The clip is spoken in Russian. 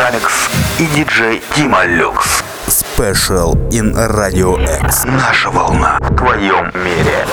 Рамикс и диджей Дима Люкс. Special in Radio X. Наша волна в твоем мире.